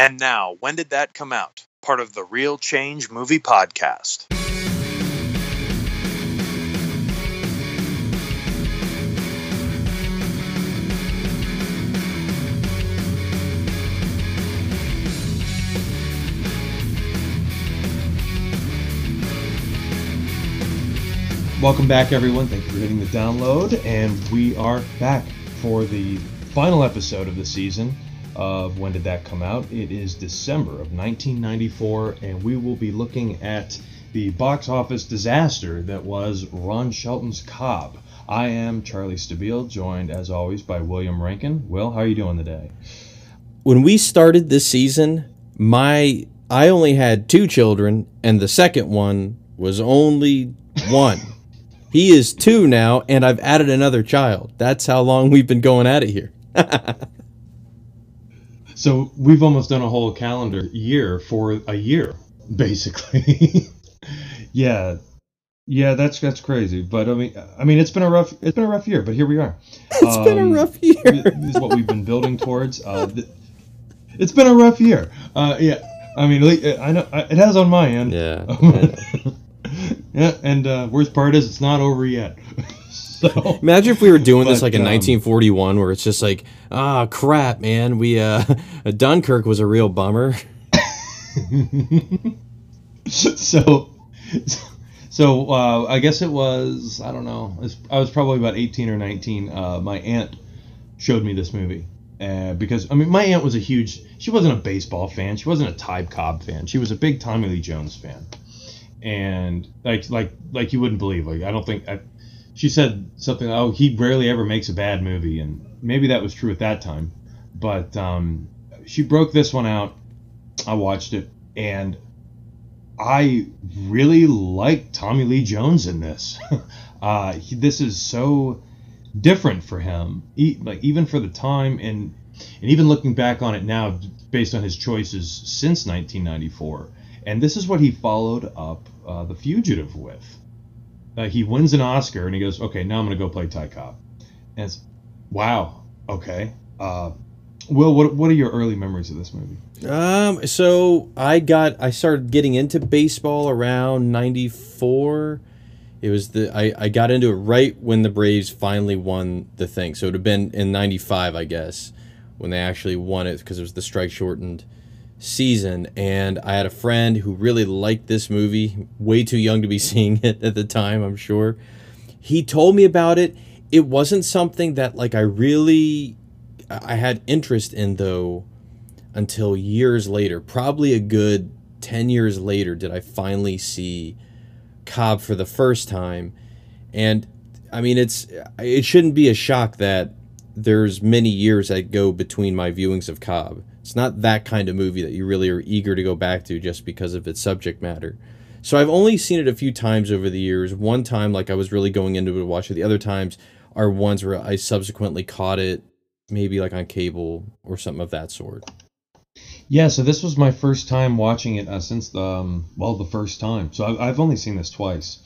And now, when did that come out? Part of the Real Change Movie Podcast. Welcome back, everyone. Thank you for hitting the download. And we are back for the final episode of the season of When Did That Come Out? It is December of 1994, and we will be looking at the box office disaster that was Ron Shelton's Cobb. I am Charlie Stabile, joined as always by William Rankin. Will, how are you doing today? When we started this season, my I only had two children, and the second one was only one. He is two now, and I've added another child. That's how long we've been going at it here. so we've almost done a whole calendar year for a year, basically. yeah, yeah, that's that's crazy. But I mean, I mean, it's been a rough it's been a rough year, but here we are. It's um, been a um, rough year. this is what we've been building towards. Uh, th- it's been a rough year. Uh, yeah, I mean, I know it has on my end. Yeah. Yeah, and uh, worst part is it's not over yet. so, Imagine if we were doing but, this like in um, 1941, where it's just like, ah, crap, man, we uh, Dunkirk was a real bummer. so, so uh, I guess it was I don't know. Was, I was probably about 18 or 19. Uh, my aunt showed me this movie. Uh, because I mean, my aunt was a huge. She wasn't a baseball fan. She wasn't a Ty Cobb fan. She was a big Tommy Lee Jones fan and like like like you wouldn't believe. Like I don't think I, she said something. Oh, he rarely ever makes a bad movie, and maybe that was true at that time. But um, she broke this one out. I watched it, and I really like Tommy Lee Jones in this. uh, he, this is so different for him, he, like even for the time, and and even looking back on it now, based on his choices since 1994 and this is what he followed up uh, The Fugitive with. Uh, he wins an Oscar and he goes, okay, now I'm going to go play Ty Cobb. And it's, wow, okay. Uh, Will, what, what are your early memories of this movie? Um, so I got I started getting into baseball around '94. It was the I, I got into it right when the Braves finally won the thing. So it would have been in '95, I guess, when they actually won it because it was the strike shortened season and I had a friend who really liked this movie, way too young to be seeing it at the time, I'm sure. He told me about it. It wasn't something that like I really I had interest in though until years later. Probably a good 10 years later did I finally see Cobb for the first time. And I mean it's it shouldn't be a shock that there's many years that go between my viewings of Cobb it's not that kind of movie that you really are eager to go back to just because of its subject matter. So I've only seen it a few times over the years. One time, like I was really going into it to watch it. The other times are ones where I subsequently caught it, maybe like on cable or something of that sort. Yeah, so this was my first time watching it uh, since the um, well, the first time. So I've, I've only seen this twice,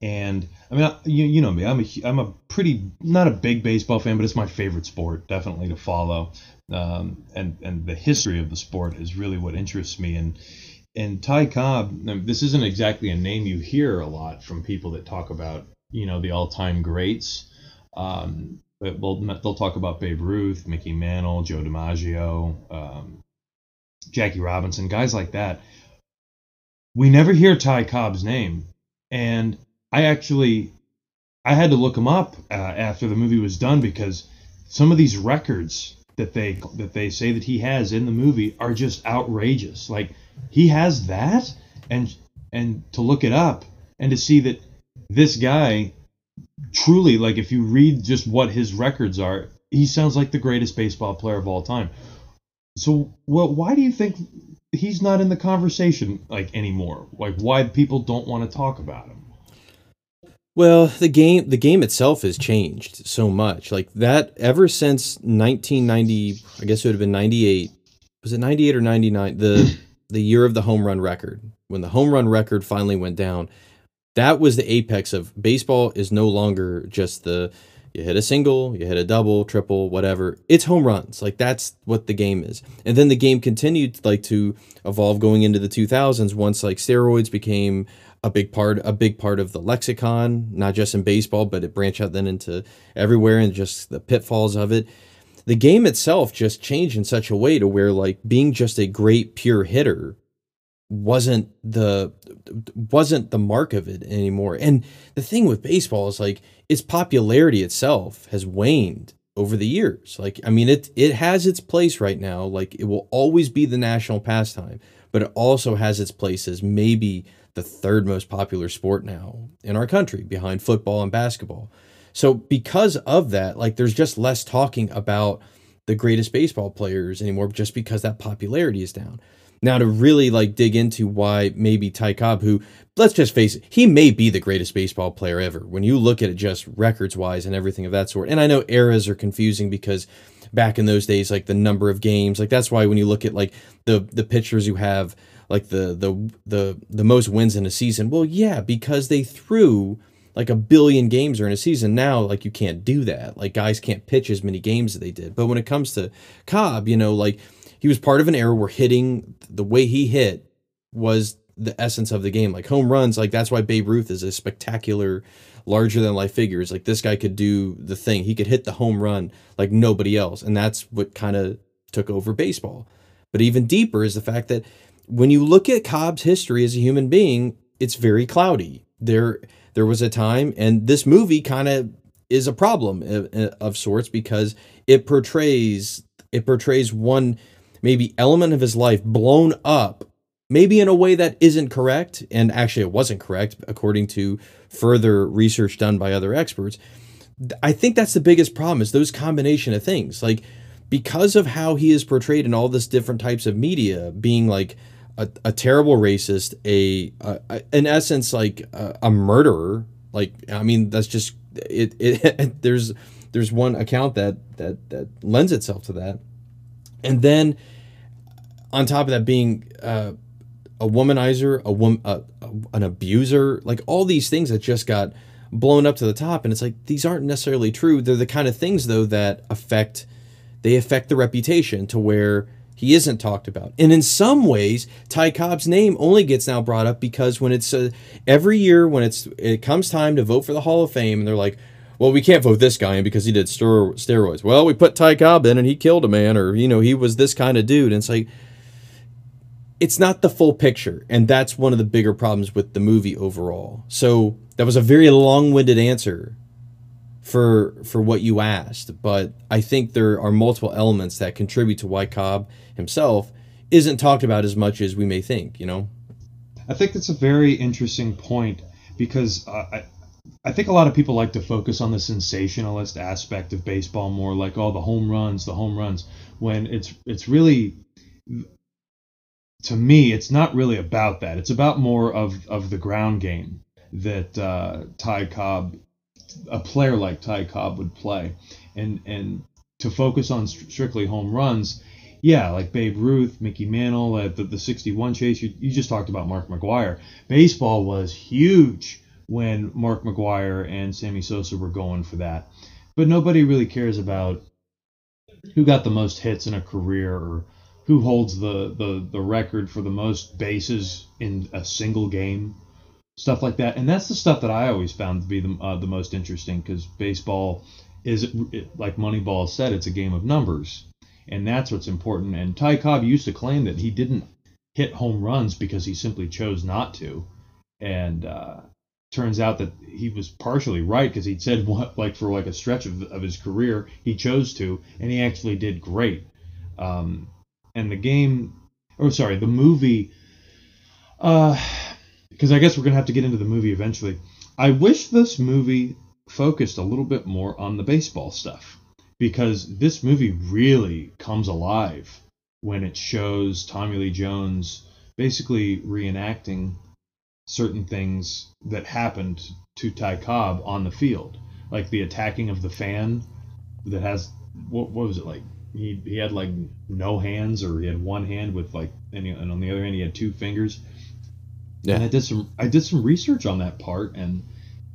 and I mean, I, you, you know me, I'm a I'm a pretty not a big baseball fan, but it's my favorite sport, definitely to follow um, and and the history of the sport is really what interests me. And and Ty Cobb, this isn't exactly a name you hear a lot from people that talk about you know the all-time greats. Um, but they'll, they'll talk about Babe Ruth, Mickey Mantle, Joe DiMaggio, um, Jackie Robinson, guys like that. We never hear Ty Cobb's name, and I actually I had to look him up uh, after the movie was done because some of these records that they that they say that he has in the movie are just outrageous. Like he has that, and and to look it up and to see that this guy truly, like if you read just what his records are, he sounds like the greatest baseball player of all time. So, well, why do you think he's not in the conversation like anymore? Like why people don't want to talk about him? Well, the game the game itself has changed so much. Like that ever since 1990, I guess it would have been 98. Was it 98 or 99? The the year of the home run record. When the home run record finally went down, that was the apex of baseball is no longer just the You hit a single, you hit a double, triple, whatever. It's home runs. Like that's what the game is. And then the game continued like to evolve going into the 2000s once like steroids became a big part a big part of the lexicon, not just in baseball, but it branched out then into everywhere and just the pitfalls of it. The game itself just changed in such a way to where like being just a great pure hitter wasn't the wasn't the mark of it anymore. And the thing with baseball is like its popularity itself has waned over the years. Like I mean it it has its place right now. Like it will always be the national pastime, but it also has its place as maybe the third most popular sport now in our country behind football and basketball. So because of that, like there's just less talking about the greatest baseball players anymore just because that popularity is down. Now to really like dig into why maybe Ty Cobb, who let's just face it, he may be the greatest baseball player ever. When you look at it just records wise and everything of that sort. And I know eras are confusing because back in those days, like the number of games, like that's why when you look at like the the pitchers who have like the the the the most wins in a season. Well, yeah, because they threw like a billion games during a season. Now, like you can't do that. Like guys can't pitch as many games as they did. But when it comes to Cobb, you know, like he was part of an era where hitting the way he hit was the essence of the game. Like home runs, like that's why Babe Ruth is a spectacular, larger than life figure. It's like this guy could do the thing. He could hit the home run like nobody else. And that's what kind of took over baseball. But even deeper is the fact that when you look at Cobb's history as a human being, it's very cloudy. There there was a time and this movie kind of is a problem of, of sorts because it portrays it portrays one maybe element of his life blown up maybe in a way that isn't correct and actually it wasn't correct according to further research done by other experts i think that's the biggest problem is those combination of things like because of how he is portrayed in all this different types of media being like a, a terrible racist, a, a, in essence like a, a, murderer. Like I mean, that's just it, it. There's there's one account that that that lends itself to that, and then on top of that being uh, a womanizer, a woman, an abuser, like all these things that just got blown up to the top, and it's like these aren't necessarily true. They're the kind of things though that affect they affect the reputation to where he isn't talked about. And in some ways, Ty Cobb's name only gets now brought up because when it's uh, every year when it's it comes time to vote for the Hall of Fame, and they're like, "Well, we can't vote this guy in because he did steroids." Well, we put Ty Cobb in and he killed a man, or you know, he was this kind of dude. And it's like, it's not the full picture, and that's one of the bigger problems with the movie overall. So that was a very long-winded answer for for what you asked, but I think there are multiple elements that contribute to why Cobb himself isn't talked about as much as we may think. You know, I think that's a very interesting point because uh, I. I think a lot of people like to focus on the sensationalist aspect of baseball more like oh the home runs the home runs when it's it's really to me it's not really about that it's about more of of the ground game that uh, Ty Cobb a player like Ty Cobb would play, and and to focus on strictly home runs, yeah, like Babe Ruth, Mickey Mantle, uh, the the 61 chase. You, you just talked about Mark McGwire. Baseball was huge when Mark McGwire and Sammy Sosa were going for that, but nobody really cares about who got the most hits in a career or who holds the, the, the record for the most bases in a single game stuff like that. And that's the stuff that I always found to be the, uh, the most interesting because baseball is, like Moneyball said, it's a game of numbers. And that's what's important. And Ty Cobb used to claim that he didn't hit home runs because he simply chose not to. And uh, turns out that he was partially right because he said what, like for like a stretch of, of his career he chose to, and he actually did great. Um, and the game, or sorry, the movie. Uh, because I guess we're gonna have to get into the movie eventually. I wish this movie focused a little bit more on the baseball stuff because this movie really comes alive when it shows Tommy Lee Jones basically reenacting certain things that happened to Ty Cobb on the field, like the attacking of the fan that has what, what was it like? He, he had like no hands or he had one hand with like and, and on the other hand he had two fingers yeah. And I did some I did some research on that part, and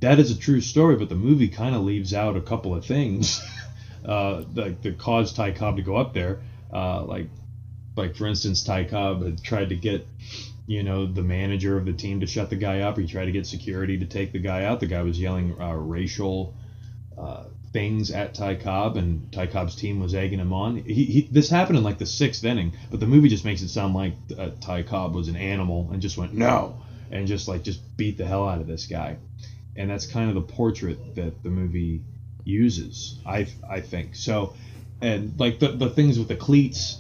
that is a true story, but the movie kind of leaves out a couple of things uh, that, that caused Ty Cobb to go up there. Uh, like, like for instance, Ty Cobb had tried to get, you know, the manager of the team to shut the guy up. He tried to get security to take the guy out. The guy was yelling uh, racial uh, things at Ty Cobb, and Ty Cobb's team was egging him on. He, he, this happened in like the sixth inning, but the movie just makes it sound like uh, Ty Cobb was an animal and just went no, and just like just beat the hell out of this guy, and that's kind of the portrait that the movie uses. I I think so, and like the the things with the cleats,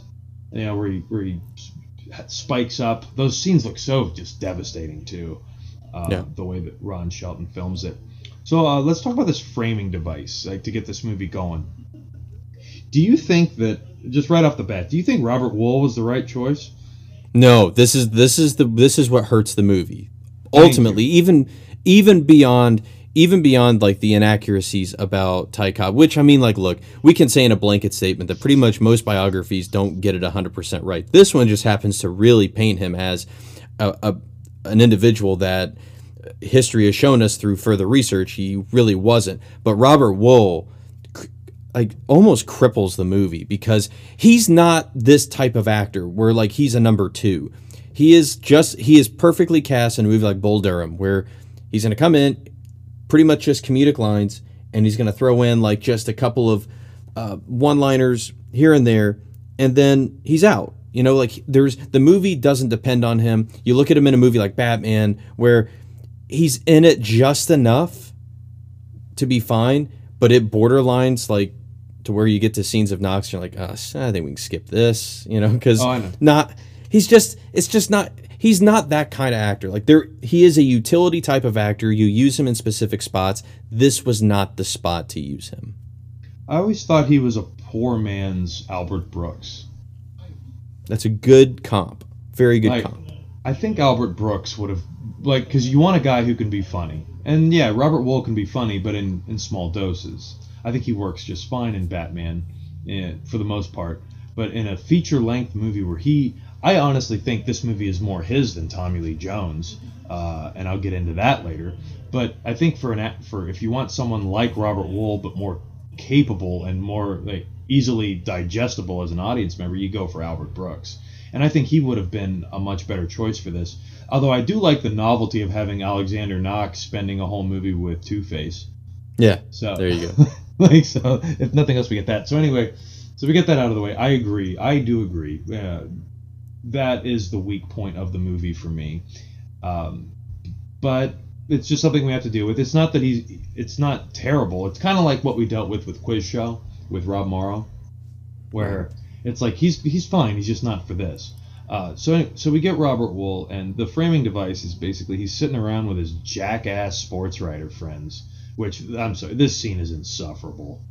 you know, where he where he spikes up. Those scenes look so just devastating too. Uh, yeah. The way that Ron Shelton films it. So uh, let's talk about this framing device, like to get this movie going. Do you think that just right off the bat, do you think Robert Wuhl was the right choice? No, this is this is the this is what hurts the movie. Ultimately, even even beyond even beyond like the inaccuracies about Ty Cobb, which I mean, like, look, we can say in a blanket statement that pretty much most biographies don't get it 100% right. This one just happens to really paint him as a, a an individual that history has shown us through further research he really wasn't. But Robert Wuhl like almost cripples the movie because he's not this type of actor where like he's a number two. He is just he is perfectly cast in a movie like Bull Durham where he's gonna come in, pretty much just comedic lines, and he's gonna throw in like just a couple of uh, one-liners here and there, and then he's out. You know, like there's the movie doesn't depend on him. You look at him in a movie like Batman where he's in it just enough to be fine, but it borderlines like to where you get to scenes of Knox, you're like, oh, I think we can skip this, you know, because oh, not he's just it's just not he's not that kind of actor. Like there he is a utility type of actor. You use him in specific spots. This was not the spot to use him. I always thought he was a poor man's Albert Brooks. That's a good comp. Very good like, comp. I think Albert Brooks would have like because you want a guy who can be funny, and yeah, Robert Wuhl can be funny, but in in small doses. I think he works just fine in Batman, eh, for the most part. But in a feature length movie where he, I honestly think this movie is more his than Tommy Lee Jones, uh, and I'll get into that later. But I think for an for if you want someone like Robert Wuhl but more capable and more like easily digestible as an audience member, you go for Albert Brooks. And I think he would have been a much better choice for this Although I do like the novelty of having Alexander Knox spending a whole movie with Two Face. Yeah. So there you go. like so, if nothing else, we get that. So anyway, so we get that out of the way. I agree. I do agree. Uh, that is the weak point of the movie for me. Um, but it's just something we have to deal with. It's not that he's. It's not terrible. It's kind of like what we dealt with with Quiz Show with Rob Morrow, where it's like he's he's fine. He's just not for this. Uh, so so we get Robert Wuhl, and the framing device is basically he's sitting around with his jackass sports writer friends. Which I'm sorry, this scene is insufferable.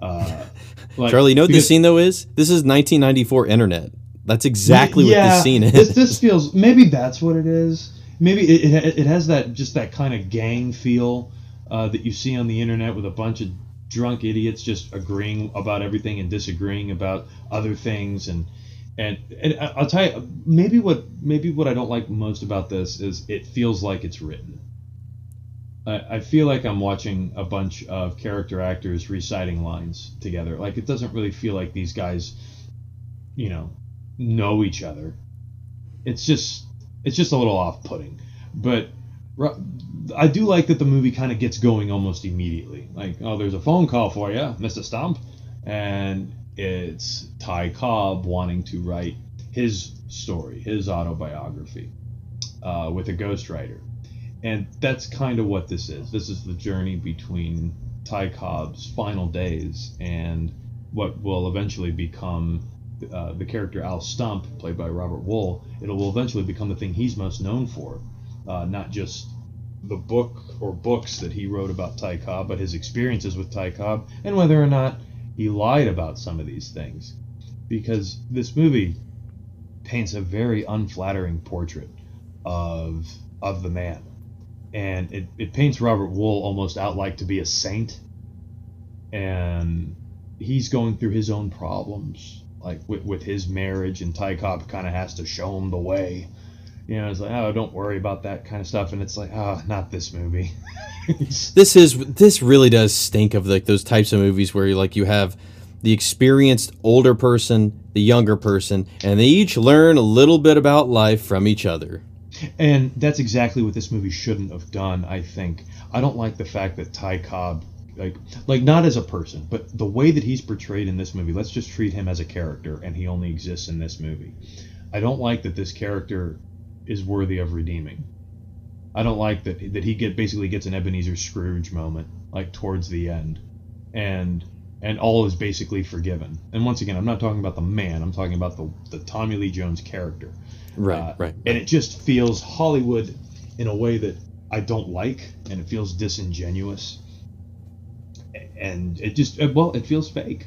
Uh, like, Charlie, you know what this scene though is? This is 1994 internet. That's exactly yeah, what this scene is. This, this feels maybe that's what it is. Maybe it, it, it has that just that kind of gang feel uh, that you see on the internet with a bunch of drunk idiots just agreeing about everything and disagreeing about other things and and and I'll tell you, maybe what maybe what I don't like most about this is it feels like it's written. I, I feel like I'm watching a bunch of character actors reciting lines together. Like it doesn't really feel like these guys, you know, know each other. It's just it's just a little off-putting. But I do like that the movie kind of gets going almost immediately. Like, oh, there's a phone call for you, Mr. Stump, and it's Ty Cobb wanting to write his story, his autobiography, uh, with a ghostwriter. And that's kind of what this is. This is the journey between Ty Cobb's final days and what will eventually become uh, the character Al Stump, played by Robert Wuhl. It will eventually become the thing he's most known for, uh, not just the book or books that he wrote about Ty Cobb, but his experiences with Ty Cobb and whether or not he lied about some of these things. Because this movie paints a very unflattering portrait of of the man. And it, it paints robert wuhl almost out like to be a saint. And he's going through his own problems like with, with his marriage and ty cobb kind of has to show him the way You know, it's like, oh, don't worry about that kind of stuff, and it's like, oh, not this movie. this is this really does stink of like those types of movies where you like you have the experienced older person, the younger person, and they each learn a little bit about life from each other. And that's exactly what this movie shouldn't have done, I think. I don't like the fact that Ty Cobb like like not as a person, but the way that he's portrayed in this movie, let's just treat him as a character and he only exists in this movie. I don't like that this character is worthy of redeeming. I don't like that that he get basically gets an Ebenezer Scrooge moment like towards the end. And and all is basically forgiven. And once again, I'm not talking about the man, I'm talking about the the Tommy Lee Jones character. Right, uh, right, right. And it just feels Hollywood in a way that I don't like, and it feels disingenuous. And it just well, it feels fake.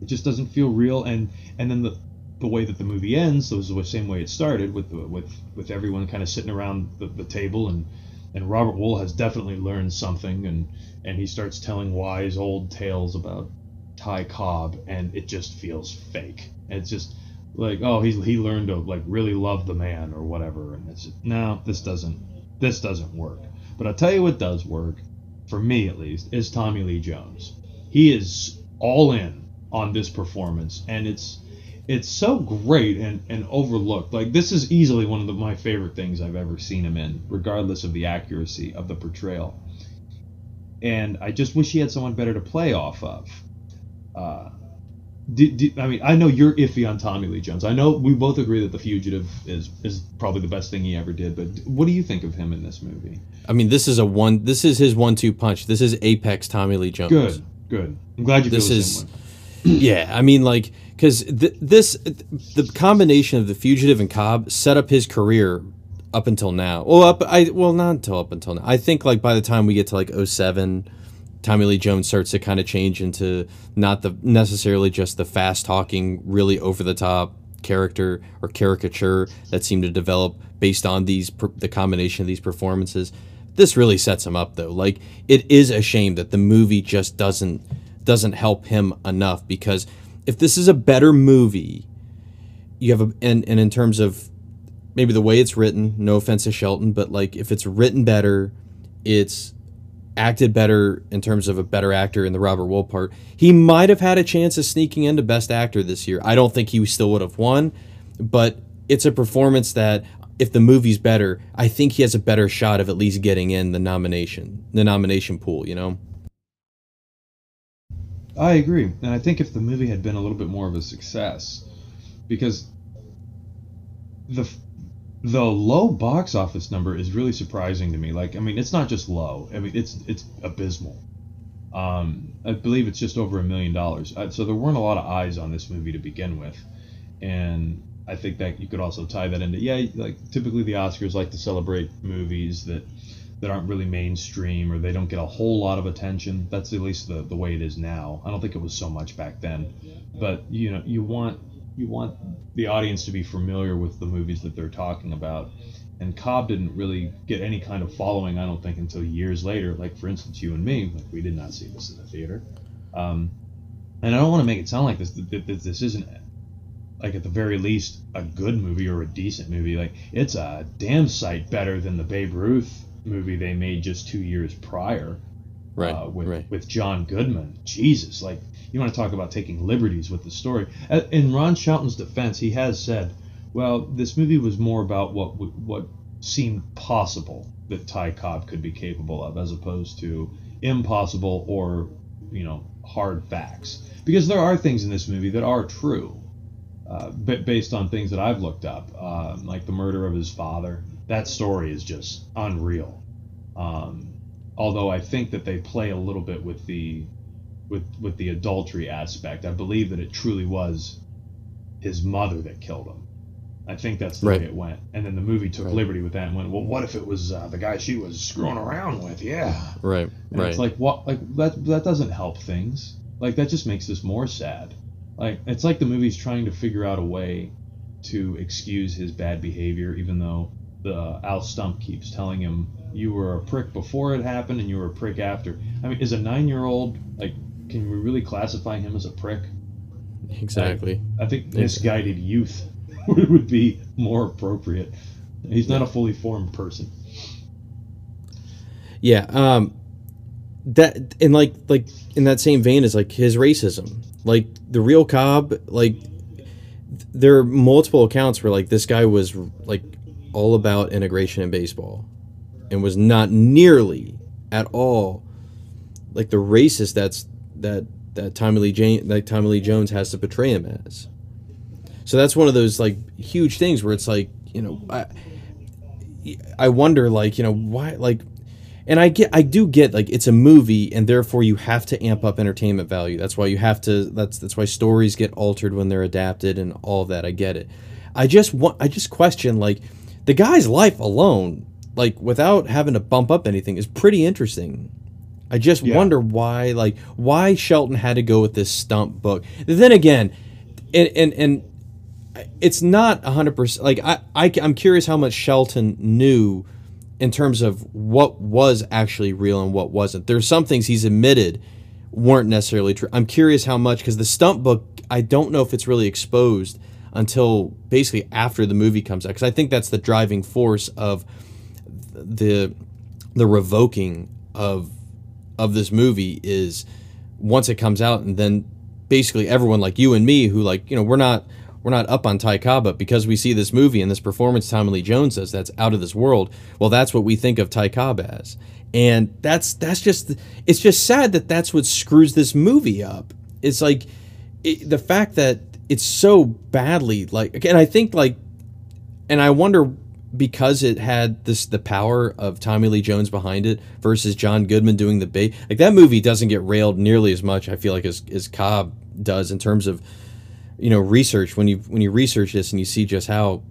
It just doesn't feel real. And and then the the way that the movie ends, was the same way it started, with with with everyone kind of sitting around the, the table, and and Robert Wuhl has definitely learned something, and and he starts telling wise old tales about Ty Cobb, and it just feels fake. It's just like, oh, he he learned to like really love the man or whatever, and it's no, this doesn't this doesn't work. But I'll tell you what does work, for me at least, is Tommy Lee Jones. He is all in on this performance, and it's it's so great and, and overlooked. Like this is easily one of the, my favorite things I've ever seen him in, regardless of the accuracy of the portrayal. And I just wish he had someone better to play off of. Uh, do, do, I mean, I know you're iffy on Tommy Lee Jones. I know we both agree that The Fugitive is is probably the best thing he ever did. But what do you think of him in this movie? I mean, this is a one. This is his one-two punch. This is apex Tommy Lee Jones. Good, good. I'm glad you. This is. yeah, I mean, like, because th- this the combination of The Fugitive and Cobb set up his career up until now. Well, up I well not until up until now. I think like by the time we get to like 07 Tommy Lee Jones starts to kind of change into not the necessarily just the fast talking, really over the top character or caricature that seemed to develop based on these the combination of these performances. This really sets him up though. Like it is a shame that the movie just doesn't doesn't help him enough because if this is a better movie, you have a and, and in terms of maybe the way it's written, no offense to Shelton, but like if it's written better, it's acted better in terms of a better actor in the Robert Wuhl part, he might have had a chance of sneaking into Best Actor this year. I don't think he still would have won, but it's a performance that if the movie's better, I think he has a better shot of at least getting in the nomination, the nomination pool, you know? I agree. And I think if the movie had been a little bit more of a success, because the the low box office number is really surprising to me. Like, I mean, it's not just low. I mean, it's it's abysmal. Um, I believe it's just over a million dollars. Uh, so there weren't a lot of eyes on this movie to begin with, and I think that you could also tie that into yeah, like typically the Oscars like to celebrate movies that that aren't really mainstream or they don't get a whole lot of attention. That's at least the the way it is now. I don't think it was so much back then, but you know, you want you want the audience to be familiar with the movies that they're talking about. And Cobb didn't really get any kind of following, I don't think, until years later. Like, for instance, you and me, like, we did not see this in the theater. Um, and I don't want to make it sound like this that this isn't, like, at the very least, a good movie or a decent movie. Like, it's a damn sight better than the Babe Ruth movie they made just two years prior. Right. Uh, with, right. with John Goodman. Jesus, like, you want to talk about taking liberties with the story. Uh, in Ron Shelton's defense, he has said, "Well, this movie was more about what what seemed possible that Ty Cobb could be capable of, as opposed to impossible or you know hard facts. Because there are things in this movie that are true, uh, based on things that I've looked up, uh, like the murder of his father. That story is just unreal. Um, although I think that they play a little bit with the with with the adultery aspect. I believe that it truly was his mother that killed him. I think that's the right. way it went. And then the movie took right. liberty with that and went, well, what if it was uh, the guy she was screwing around with? Yeah. Right. And right. It's like what? Like that? That doesn't help things. Like that just makes this more sad. Like it's like the movie's trying to figure out a way to excuse his bad behavior, even though the Al Stump keeps telling him you were a prick before it happened and you were a prick after. I mean, is a nine-year-old like can we really classify him as a prick? Exactly. I, I think misguided youth would be more appropriate. He's not a fully formed person. Yeah, um, that and like like in that same vein is like his racism. Like the real Cobb, like there are multiple accounts where like this guy was like all about integration in baseball, and was not nearly at all like the racist that's that that Tommy Lee Jane that Tommy Lee Jones has to portray him as. So that's one of those like huge things where it's like you know I I wonder like you know why like and I get I do get like it's a movie and therefore you have to amp up entertainment value. That's why you have to that's that's why stories get altered when they're adapted and all of that. I get it. I just want I just question like the guy's life alone like without having to bump up anything is pretty interesting. I just Yeah. wonder why like why Shelton had to go with this stump book. Then again, and and and it's not 100% like I, I i'm curious how much shelton knew in terms of what was actually real and what wasn't there's some things he's admitted weren't necessarily true i'm curious how much because the stump book i don't know if it's really exposed until basically after the movie comes out because i think that's the driving force of the the revoking of of this movie is once it comes out and then basically everyone like you and me who like you know we're not we're not up on Ty Cobb, but because we see this movie and this performance Tommy Lee Jones does that's out of this world, well that's what we think of Ty Cobb as. And that's that's just it's just sad that that's what screws this movie up. It's like it, the fact that it's so badly like and I think like and I wonder because it had this the power of Tommy Lee Jones behind it versus John Goodman doing the bait. Like that movie doesn't get railed nearly as much. I feel like as as Cobb does in terms of you know research when you when you research this and you see just how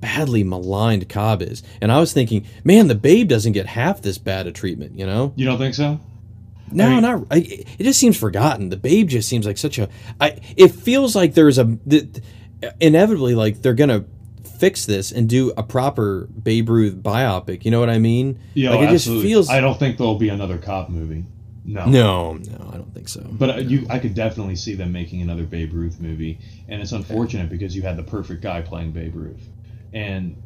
badly maligned Cobb is. And I was thinking, man, the Babe doesn't get half this bad a treatment. You know? You don't think so? No, I mean- not. I, it just seems forgotten. The Babe just seems like such a. I. It feels like there's a. th- inevitably, like they're gonna fix this and do a proper Babe Ruth biopic. You know what I mean? Yeah, like it just absolutely. feels. I don't think there'll be another Cobb movie. No. no, no, I don't think so. But uh, you, I could definitely see them making another Babe Ruth movie, and it's unfortunate because you had the perfect guy playing Babe Ruth, and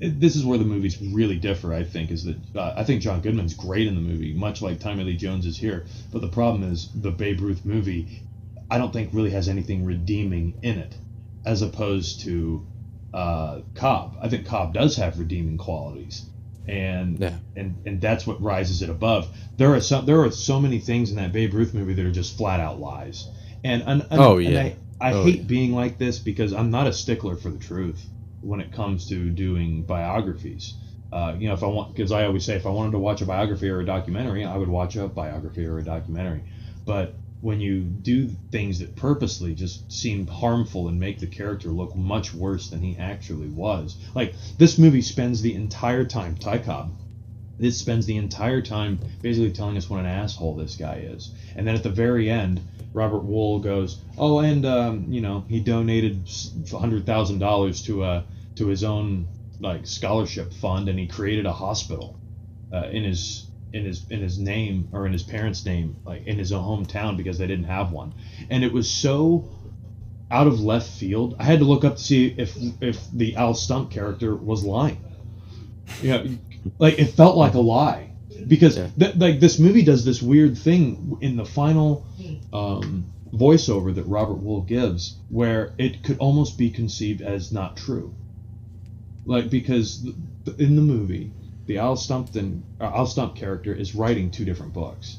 this is where the movies really differ. I think is that uh, I think John Goodman's great in the movie, much like Tommy Lee Jones is here. But the problem is the Babe Ruth movie, I don't think really has anything redeeming in it, as opposed to uh, Cobb. I think Cobb does have redeeming qualities, and Yeah. and and that's what rises it above. There are some there are so many things in that Babe Ruth movie that are just flat out lies. And, and, and Oh, yeah. I, I Oh, hate yeah. being like this because I'm not a stickler for the truth when it comes to doing biographies. Uh, you know, if I want, because I always say, if I wanted to watch a biography or a documentary, I would watch a biography or a documentary. But when you do things that purposely just seem harmful and make the character look much worse than he actually was, like this movie spends the entire time, Ty Cobb, this spends the entire time basically telling us what an asshole this guy is. And then at the very end, Robert Wuhl goes, "Oh, and um, you know, he donated hundred thousand dollars to a to his own like scholarship fund, and he created a hospital uh, in his in his in his name or in his parents' name, like in his own hometown because they didn't have one." And it was so out of left field. I had to look up to see if if the Al Stump character was lying. You know, like it felt like a lie because Yeah. th- like this movie does this weird thing in the final um, voiceover that Robert Wuhl gives, where it could almost be conceived as not true. Like because in the movie, the Al Stumpton uh, Al Stump character is writing two different books,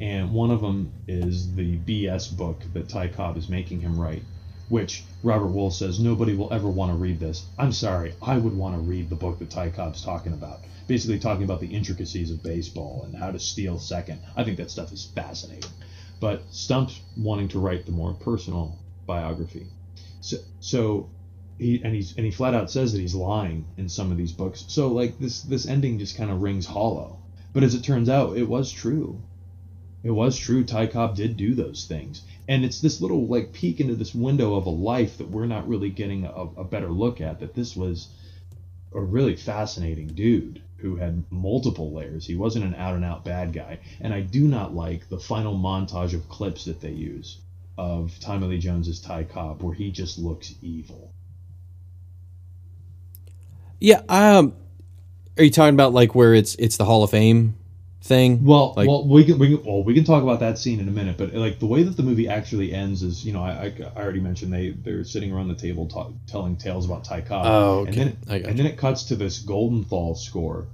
and one of them is the BS book that Ty Cobb is making him write, which Robert Wuhl says nobody will ever want to read this. I'm sorry, I would want to read the book that Ty Cobb's talking about. Basically, talking about the intricacies of baseball and how to steal second. I think that stuff is fascinating. But Stump's wanting to write the more personal biography. So, so he and he's and he flat out says that he's lying in some of these books. So like this this ending just kind of rings hollow. But as it turns out, it was true. It was true. Ty Cobb did do those things, and it's this little like peek into this window of a life that we're not really getting a, a better look at. That this was a really fascinating dude who had multiple layers. He wasn't an out and out bad guy, and I do not like the final montage of clips that they use of Tommy Lee Jones's Ty Cobb, where he just looks evil. Yeah. Um, are you talking about like where it's it's the Hall of Fame thing? Well, Like- well, we can, we can well we can talk about that scene in a minute, but like the way that the movie actually ends is, you know, I, I, I already mentioned they they're sitting around the table ta- telling tales about Ty Cobb. Oh, And okay. then it, and then it cuts to this Goldenthal score,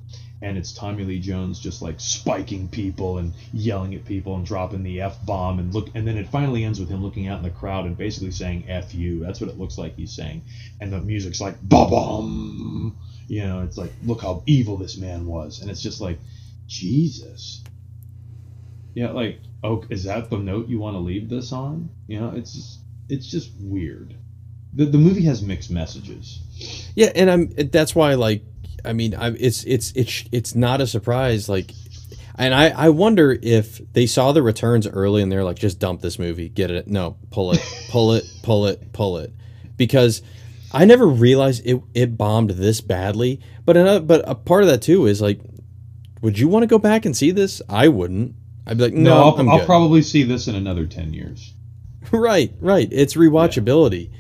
and it's Tommy Lee Jones just like spiking people and yelling at people and dropping the f bomb and look, and then it finally ends with him looking out in the crowd and basically saying "f you." That's what it looks like he's saying, and the music's like ba bum. You know, it's like look how evil this man was, and it's just like Jesus. Yeah, like oh, is that the note you want to leave this on? You know, it's just it's just weird. The the movie has mixed messages. Yeah, and I'm that's why like I mean I it's it's it's it's not a surprise like and I I wonder if they saw the returns early and they're like just dump this movie get it. No pull it pull it pull it pull it. Because I never realized it it bombed this badly but another but a part of that too is like would you want to go back and see this? I wouldn't. I'd be like no, No, I'll, I'll probably see this in another ten years. right right. Its rewatchability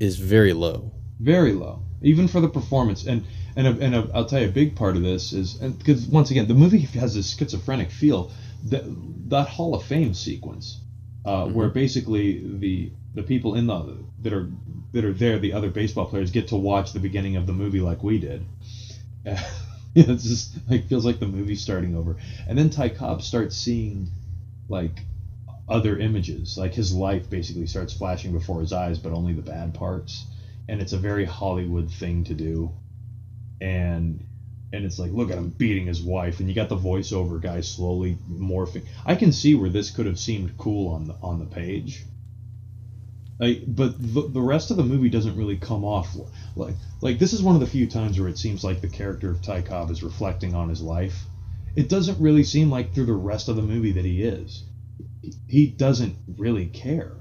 is very low. Very low, even for the performance. And and a, and a, I'll tell you, a big part of this is because once again, the movie has this schizophrenic feel. That that Hall of Fame sequence, uh, where basically the the people in the that are that are there, the other baseball players get to watch the beginning of the movie like we did. it just like feels like the movie's starting over, and then Ty Cobb starts seeing like other images, like his life basically starts flashing before his eyes, but only the bad parts, and it's a very Hollywood thing to do, and and it's like look at him beating his wife, and you got the voiceover guy slowly morphing. I can see where this could have seemed cool on the on the page. Like, but the, the rest of the movie doesn't really come off like like this is one of the few times where it seems like the character of Ty Cobb is reflecting on his life. It doesn't really seem like through the rest of the movie that he is. He doesn't really care.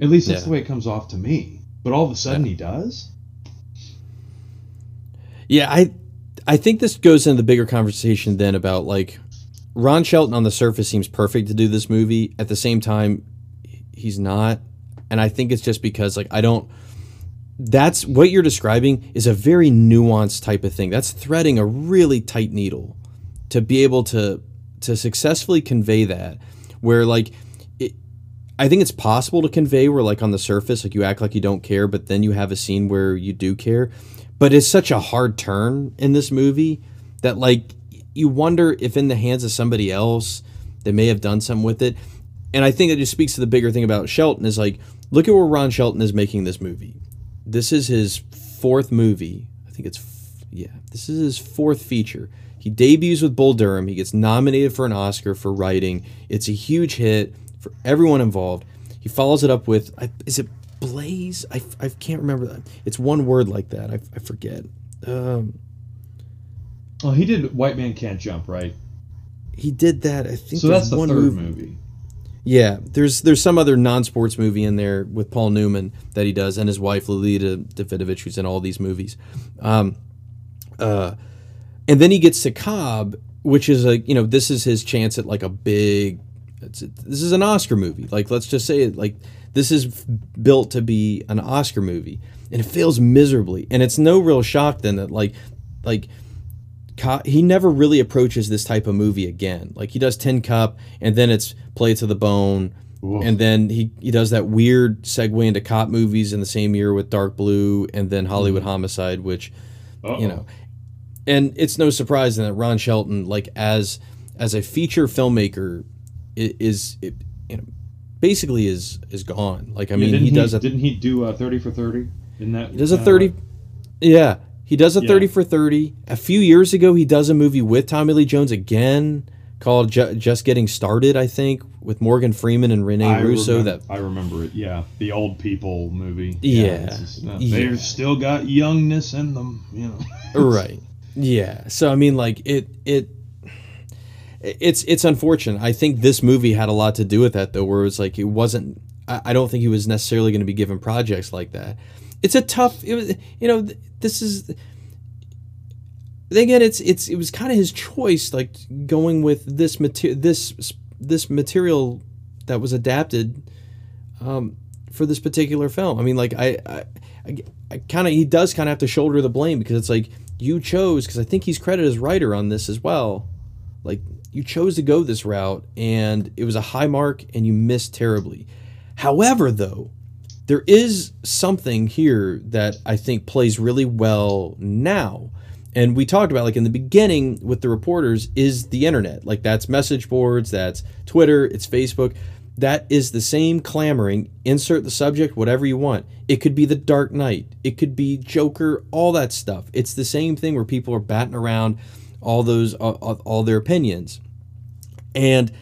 At least that's Yeah. the way it comes off to me. But all of a sudden he does. Yeah, I I think this goes into the bigger conversation then about like Ron Shelton on the surface seems perfect to do this movie. At the same time, he's not. And I think it's just because like I don't that's what you're describing is a very nuanced type of thing. That's threading a really tight needle to be able to to successfully convey that where like I think it's possible to convey where like on the surface like you act like you don't care but then you have a scene where you do care. But it's such a hard turn in this movie that like you wonder if in the hands of somebody else they may have done something with it. And I think it just speaks to the bigger thing about Shelton is like look at where Ron Shelton is making this movie. This is his fourth movie. I think it's f- yeah this is his fourth feature. He debuts with Bull Durham. He gets nominated for an Oscar for writing. It's a huge hit for everyone involved. He follows it up with, I- is it Blaze? I, I can't remember that. It's one word like that. I, I forget. Um, Well, he did White Man Can't Jump, right? he did that. I think So that's the one third movie. movie. Yeah, there's there's some other non-sports movie in there with Paul Newman that he does, and his wife Lolita Davidovich, who's in all these movies. Um, uh, and then he gets to Cobb, which is like you know this is his chance at like a big. It's, this is an Oscar movie. Like let's just say it like this is built to be an Oscar movie, and it fails miserably. And it's no real shock then that like like he never really approaches this type of movie again. Like he does Tin Cup, and then it's Play to the Bone, Oof. and then he he does that weird segue into cop movies in the same year with Dark Blue, and then Hollywood mm-hmm. Homicide, which Uh-oh. you know, and it's no surprise then that Ron Shelton, like as as a feature filmmaker, is it, you know, basically is is gone. Like I mean, didn't he does a Didn't he do uh, thirty for thirty? In that, he does a uh, 30 yeah he does a Yeah. 30 for 30 a few years ago he does a movie with tommy lee jones again called Ju- just getting started i think with morgan freeman and Rene I russo remember, that I remember it. Yeah, the old people movie. Yeah. it's just, uh, Yeah. they've still got youngness in them. You know. right yeah so i mean like it it it's it's unfortunate i think this movie had a lot to do with that though where it was like it wasn't i, I don't think he was necessarily going to be given projects like that it's a tough it was, you know this is again it's it's it was kind of his choice like going with this material this this material that was adapted um, for this particular film. I mean, like I, I, I, I kind of he does kind of have to shoulder the blame because it's like you chose because I think he's credited as writer on this as well. Like you chose to go this route and it was a high mark and you missed terribly. However, though, there is something here that I think plays really well now. And we talked about like in the beginning with the reporters is the internet. Like that's message boards, that's Twitter, it's Facebook. That is the same clamoring. Insert the subject, whatever you want. It could be the Dark Knight. It could be Joker, all that stuff. It's the same thing where people are batting around all those all, all their opinions. And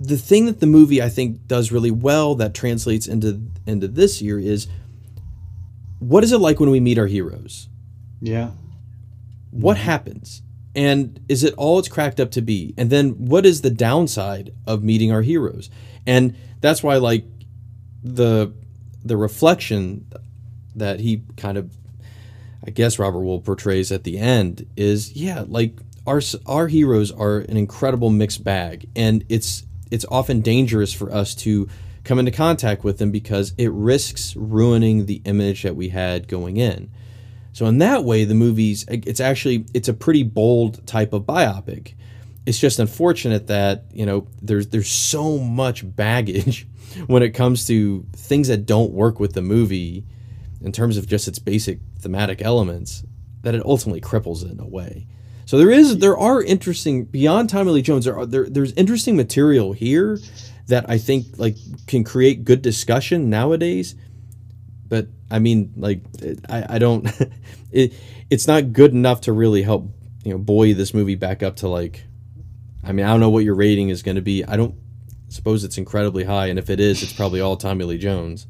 the thing that the movie I think does really well that translates into into this year is what is it like when we meet our heroes? Yeah. What mm-hmm. happens? And is it all it's cracked up to be? And then what is the downside of meeting our heroes? And that's why like the the reflection that he kind of I guess Robert Wuhl portrays at the end is yeah, like our our heroes are an incredible mixed bag and it's it's often dangerous for us to come into contact with them because it risks ruining the image that we had going in. So in that way, the movie's it's actually it's a pretty bold type of biopic. It's just unfortunate that you know there's there's so much baggage when it comes to things that don't work with the movie in terms of just its basic thematic elements that it ultimately cripples it in a way. So there is there are interesting beyond Tommy Lee Jones there are there, there's interesting material here that I think like can create good discussion nowadays. But I mean like I, I don't it it's not good enough to really help you know buoy this movie back up to like I mean I don't know what your rating is going to be. I don't suppose it's incredibly high and if it is it's probably all Tommy Lee Jones.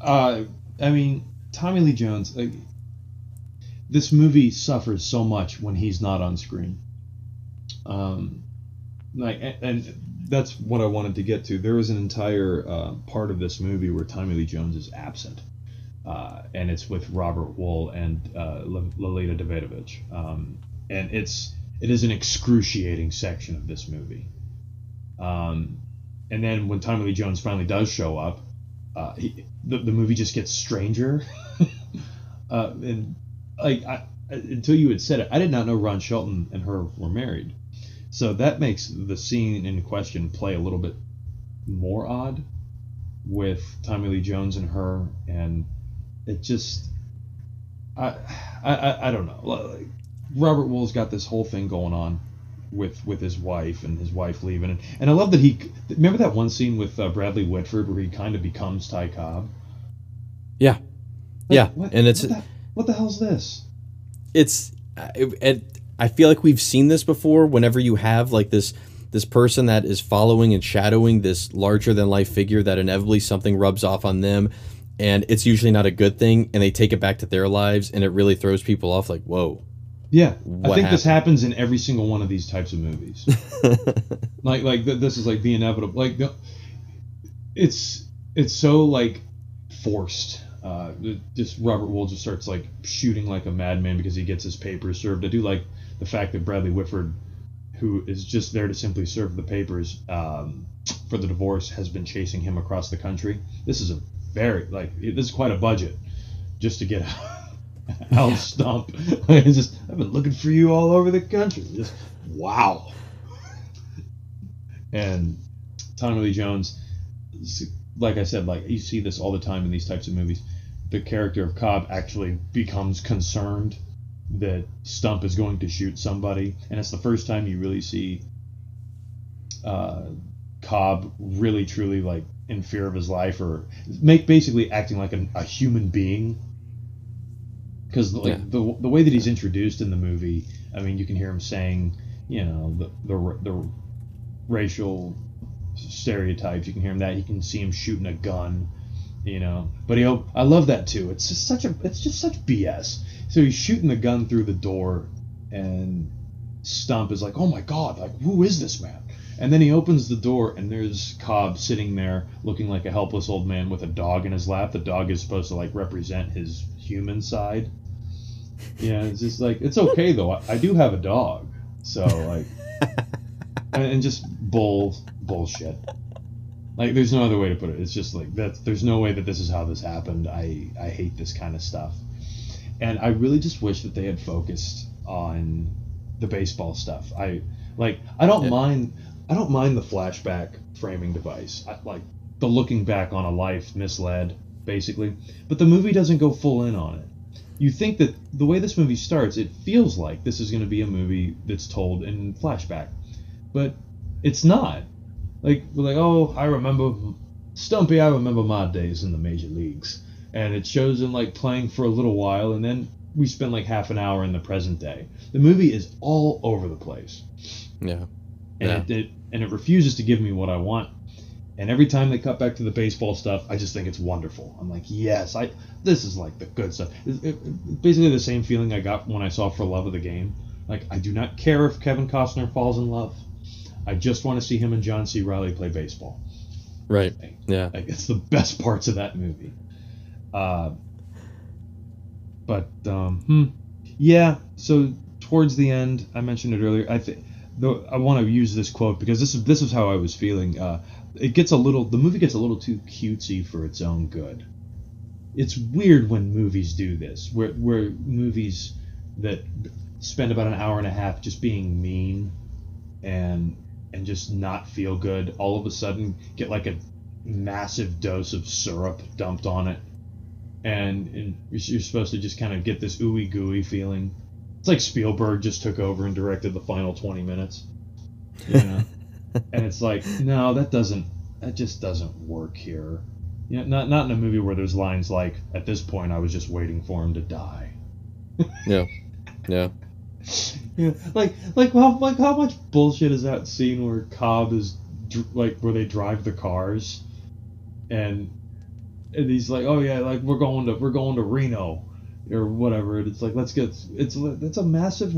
Uh I mean Tommy Lee Jones like, this movie suffers so much when he's not on screen. Um, like, and, and that's what I wanted to get to. There is an entire uh, part of this movie where Tommy Lee Jones is absent, uh, and it's with Robert Wuhl and uh, Lolita Davidovich, um, and it's it is an excruciating section of this movie. Um, and then when Tommy Lee Jones finally does show up, uh, he, the, the movie just gets stranger. uh, and like I, until you had said it, I did not know Ron Shelton and her were married. So that makes the scene in question play a little bit more odd with Tommy Lee Jones and her, and it just I I, I don't know. Like, Robert Wuhl's got this whole thing going on with with his wife and his wife leaving, and, and I love that he remember that one scene with uh, Bradley Whitford where he kind of becomes Ty Cobb. Yeah, like, yeah, what, and it's what what the hell's this? It's it, it, I feel like we've seen this before. Whenever you have like this this person that is following and shadowing this larger than life figure, that inevitably something rubs off on them, and it's usually not a good thing, and they take it back to their lives, and it really throws people off. Like, whoa. Yeah, I think happened? this happens in every single one of these types of movies. like, like this is like the inevitable. Like, it's it's so like forced uh, just Robert Wuhl just starts like shooting like a madman because he gets his papers served. I do like the fact that Bradley Whitford, who is just there to simply serve the papers um, for the divorce, has been chasing him across the country. This is a very like this is quite a budget just to get out yeah. stump. it's just I've been looking for you all over the country. Just wow. and Tommy Lee Jones, like I said, like you see this all the time in these types of movies the character of Cobb actually becomes concerned that Stump is going to shoot somebody, and it's the first time you really see uh, Cobb really truly like in fear of his life or make basically acting like a, a human being. Because like yeah. the the way that he's introduced in the movie, I mean, you can hear him saying, you know, the the, the racial stereotypes. You can hear him that. You can see him shooting a gun you know. But he, I love that too. It's just such a, it's just such BS. So he's shooting the gun through the door, and Stump is like, "Oh my God! Like, who is this man?" And then he opens the door, and there's Cobb sitting there, looking like a helpless old man with a dog in his lap. The dog is supposed to like represent his human side. Yeah, it's just like it's okay though. I, I do have a dog, so like, and, and just bull bullshit. Like, there's no other way to put it. It's just like that. There's no way that this is how this happened. I I hate this kind of stuff, and I really just wish that they had focused on the baseball stuff. I like. I don't Yeah. mind. I don't mind the flashback framing device. I, like the looking back on a life misled, basically. But the movie doesn't go full in on it. You think that the way this movie starts, it feels like this is going to be a movie that's told in flashback, but it's not. Like we're like, oh, I remember Stumpy. I remember my days in the major leagues, and it shows him like playing for a little while, and then we spend like half an hour in the present day. The movie is all over the place Yeah. and Yeah. it, it and it refuses to give me what I want. And every time they cut back to the baseball stuff, I just think it's wonderful. I'm like, yes, I this is like the good stuff. It, it- it- basically the same feeling I got when I saw For Love of the Game. Like I do not care if Kevin Costner falls in love. I just want to see him and John C. Reilly play baseball. Right. Yeah. Like it's the best parts of that movie. Uh, but um, hmm, yeah. So towards the end, I mentioned it earlier. I think though I want to use this quote because this is this is how I was feeling. Uh, it gets a little the movie gets a little too cutesy for its own good. It's weird when movies do this, where where movies that spend about an hour and a half just being mean and and just not feel good all of a sudden get like a massive dose of syrup dumped on it. And, and you're supposed to just kind of get this ooey gooey feeling. It's like spielberg just took over and directed the final 20 minutes. You know? And it's like no that doesn't that just doesn't work here. You know, not not in a movie where there's lines like at this point i was just waiting for him to die. Yeah. Yeah. yeah, like like how like how much bullshit is that scene where Cobb is like where they drive the cars, and and he's like, oh yeah, like we're going to we're going to Reno, or whatever. And it's like let's get it's it's a massive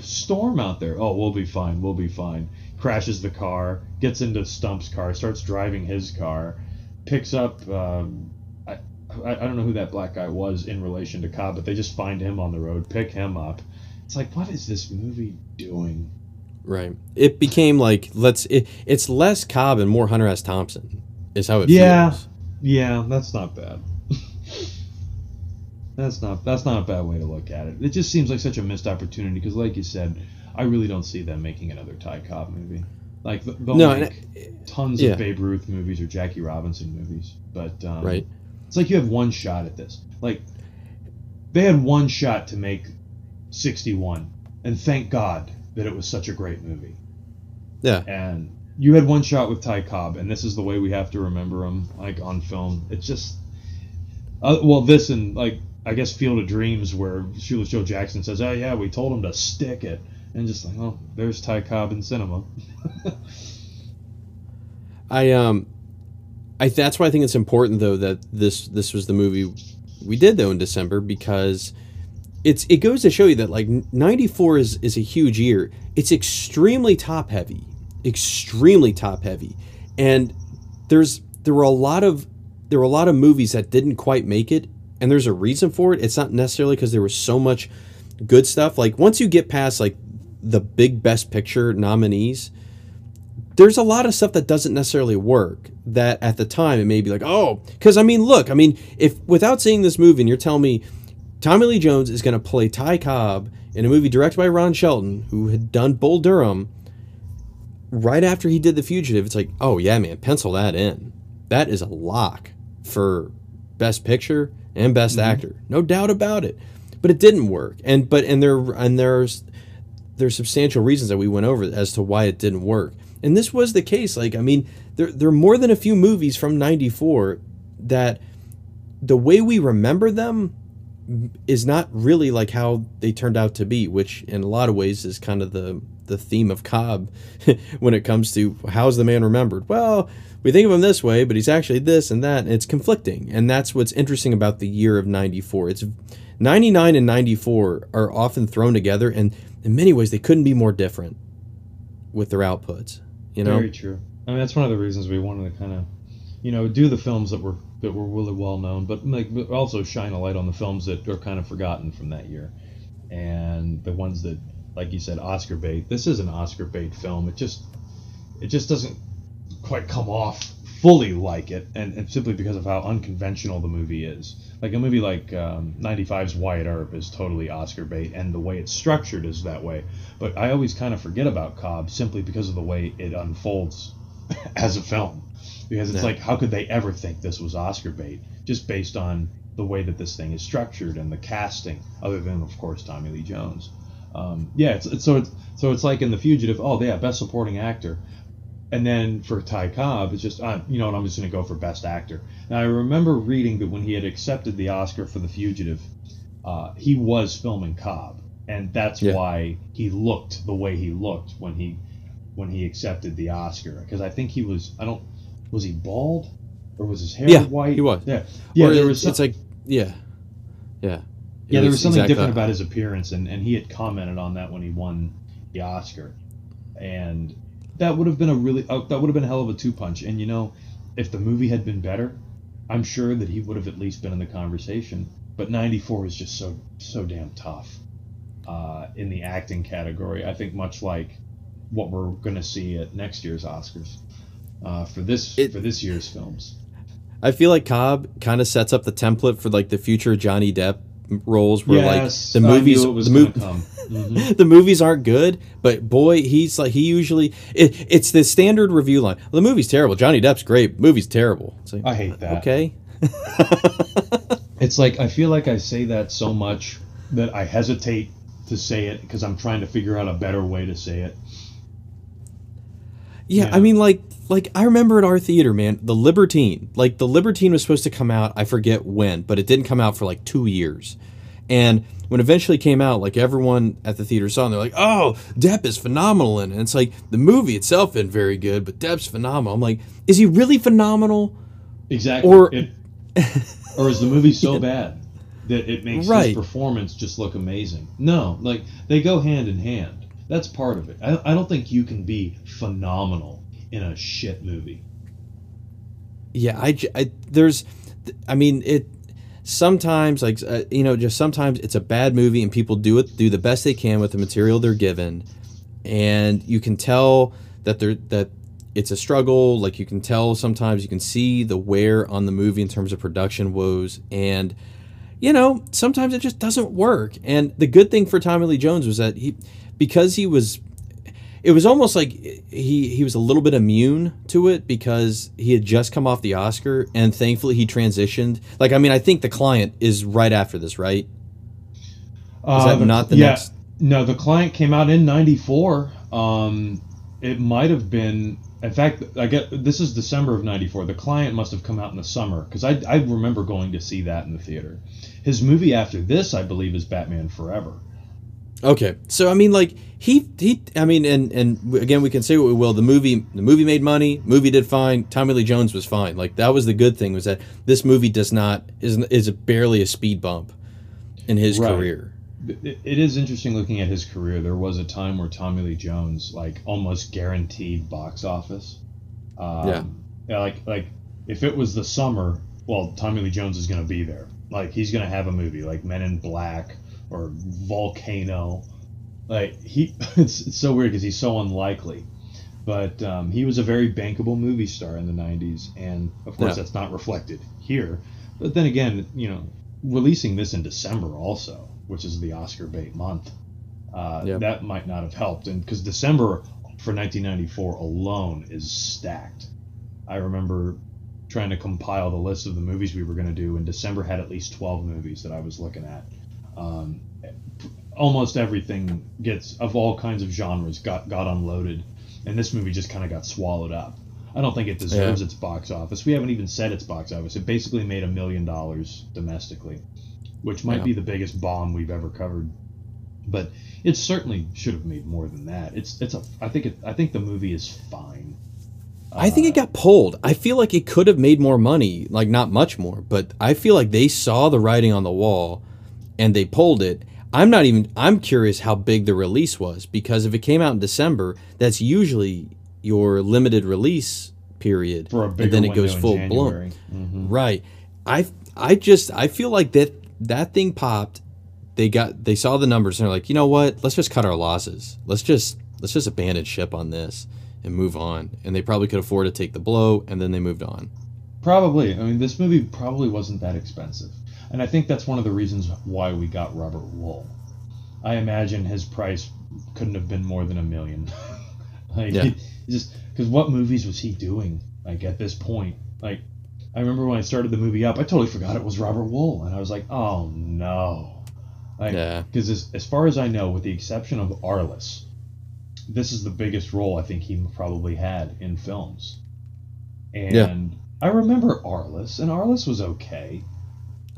storm out there. Oh, we'll be fine. We'll be fine. Crashes the car, gets into Stump's car, starts driving his car, picks up. Um, I, I I don't know who that black guy was in relation to Cobb, but they just find him on the road, pick him up. It's like, what is this movie doing? Right. It became like let's. It, it's less Cobb and more Hunter S. Thompson. Is how it Yeah. feels. Yeah, Yeah, that's not bad. that's not that's not a bad way to look at it. It just seems like such a missed opportunity because, like you said, I really don't see them making another Ty Cobb movie. Like th- they'll No, make tons yeah. of Babe Ruth movies or Jackie Robinson movies, but um, Right. It's like you have one shot at this. Like they had one shot to make 61, and thank God that it was such a great movie. Yeah. And you had one shot with Ty Cobb, and this is the way we have to remember him, like on film. It's just, uh, well, this and like I guess Field of Dreams, where Shoeless Joe Jackson says, "Oh yeah, we told him to stick it," and just like, oh, there's Ty Cobb in cinema. I um, I that's why I think it's important though that this this was the movie we did though in December because it's it goes to show you that like 94 is is a huge year. It's extremely top heavy, extremely top heavy, and there's there were a lot of there were a lot of movies that didn't quite make it, and there's a reason for it. It's not necessarily because there was so much good stuff. Like once you get past like the big Best Picture nominees, there's a lot of stuff that doesn't necessarily work that at the time it may be like oh because i mean look i mean if without seeing this movie and you're telling me tommy lee jones is going to play ty cobb in a movie directed by ron shelton who had done bull durham right after he did the fugitive. It's like oh yeah man pencil that in. That is a lock for best picture and best mm-hmm. actor. No doubt about it. But it didn't work. And but and there and there's there's substantial reasons that we went over as to why it didn't work. And this was the case. Like, I mean, there, there are more than a few movies from 94 that the way we remember them is not really like how they turned out to be, which in a lot of ways is kind of the, the theme of Cobb when it comes to how's the man remembered? Well, we think of him this way, but he's actually this and that, and it's conflicting. And that's what's interesting about the year of 94. It's 99 and 94 are often thrown together, and in many ways, they couldn't be more different with their outputs. You know, Very true. I mean, that's one of the reasons we wanted to kind of, you know, do the films that were that were really well known, but but also shine a light on the films that are kind of forgotten from that year, and the ones that, like you said, Oscar bait. This is an Oscar bait film. It just, it just doesn't quite come off fully like it, and, and simply because of how unconventional the movie is. Like a movie like um, 95's Wyatt Earp is totally Oscar bait, and the way it's structured is that way. But I always kind of forget about Cobb simply because of the way it unfolds as a film. Because it's Yeah. like, how could they ever think this was Oscar bait just based on the way that this thing is structured and the casting, other than of course Tommy Lee Jones. Um, yeah, it's, it's so it's so it's like in The Fugitive. Oh, yeah, best supporting actor, and then for Ty Cobb, it's just uh, you know what I'm just gonna go for best actor. Now I remember reading that when he had accepted the Oscar for The Fugitive, uh, he was filming Cobb, and that's Yeah. why he looked the way he looked when he when he accepted the Oscar. Because I think he was I don't was he bald or was his hair Yeah, white? he was. Yeah, yeah. Or there it- was some, it's like yeah, yeah. Yeah, there was something exactly- different about his appearance, and, and he had commented on that when he won the Oscar, and that would have been a really uh, that would have been a hell of a two punch. And you know, if the movie had been better, I'm sure that he would have at least been in the conversation. But '94 is just so so damn tough uh, in the acting category. I think much like what we're going to see at next year's Oscars uh, for this It- for this year's films. I feel like Cobb kind of sets up the template for like the future Johnny Depp roles, where yes, like the movies, I knew it was the, going mov- to come. Mhm. the movies aren't good, but boy, he's like he usually it, it's the standard review line. the movie's terrible. Johnny Depp's great. Movie's terrible. Like, I hate that. Okay, It's like I feel like I say that so much that I hesitate to say it because I'm trying to figure out a better way to say it. Yeah, Yeah. I mean, like, like I remember at our theater, man, the Libertine. Like, the Libertine was supposed to come out. I forget when, but it didn't come out for like two years. And when it eventually came out, like everyone at the theater saw, and they're like, "Oh, Depp is phenomenal!" in it." And it's like the movie itself isn't very good, but Depp's phenomenal. I'm like, is he really phenomenal? Exactly. Or- it, or is the movie so bad that it makes Right. his performance just look amazing? No, like they go hand in hand. That's part of it. I, I don't think you can be phenomenal in a shit movie. Yeah, I, I there's, I mean, it. Sometimes, like uh, you know, just sometimes it's a bad movie, and people do it do the best they can with the material they're given, and you can tell that they're that it's a struggle. Like you can tell sometimes you can see the wear on the movie in terms of production woes, and you know sometimes it just doesn't work. And the good thing for Tommy Lee Jones was that he, because he was it was almost like he he was a little bit immune to it because he had just come off the Oscar and thankfully he transitioned. Like I mean, I think the client is right after this, right? Is that not the next- No, the client came out in '94. Um, it might have been. In fact, I get this is December of '94. The client must have come out in the summer because I, I remember going to see that in the theater. His movie after this, I believe, is Batman Forever. Okay, so I mean, like he he, I mean, and and again, we can say what we will. The movie the movie made money. Movie did fine. Tommy Lee Jones was fine. Like that was the good thing was that this movie does not is is barely a speed bump in his Right. career. It, it is interesting looking at his career. There was a time where Tommy Lee Jones like almost guaranteed box office. Um, yeah. Like like if it was the summer, well, Tommy Lee Jones is going to be there. Like he's going to have a movie like Men in Black or Volcano. Like he, it's, it's so weird because he's so unlikely. But um, he was a very bankable movie star in the '90s, and of course Yeah. that's not reflected here. But then again, you know, releasing this in December also, which is the Oscar bait month, uh, that might not have helped. And because December for 1994 alone is stacked. I remember trying to compile the list of the movies we were going to do, and December had at least 12 movies that I was looking at. Um, almost everything gets of all kinds of genres got got unloaded, and this movie just kind of got swallowed up. I don't think it deserves Yeah. its box office. We haven't even said its box office. It basically made a million dollars domestically, which might Yeah. be the biggest bomb we've ever covered. But it certainly should have made more than that. It's it's a I think it I think the movie is fine. I think it got pulled. I feel like it could have made more money, like not much more, but I feel like they saw the writing on the wall and they pulled it. I'm not even I'm curious how big the release was because if it came out in December, that's usually your limited release period for a bigger and then it goes full January. blown. Mhm. Right. I I just I feel like that that thing popped. They got they saw the numbers and they're like, "You know what? Let's just cut our losses. Let's just let's just abandon ship on this." and move on. And they probably could afford to take the blow, and then they moved on. Probably. I mean, this movie probably wasn't that expensive, and I think that's one of the reasons why we got Robert Wuhl. I imagine his price couldn't have been more than a million. like, Yeah. just because what movies was he doing? Like at this point, like I remember when I started the movie up, I totally forgot it was Robert Wuhl, and I was like, oh no. Like, Yeah. because as, as far as I know, with the exception of Arliss, this is the biggest role I think he probably had in films. And Yeah. I remember Arliss, and Arliss was okay.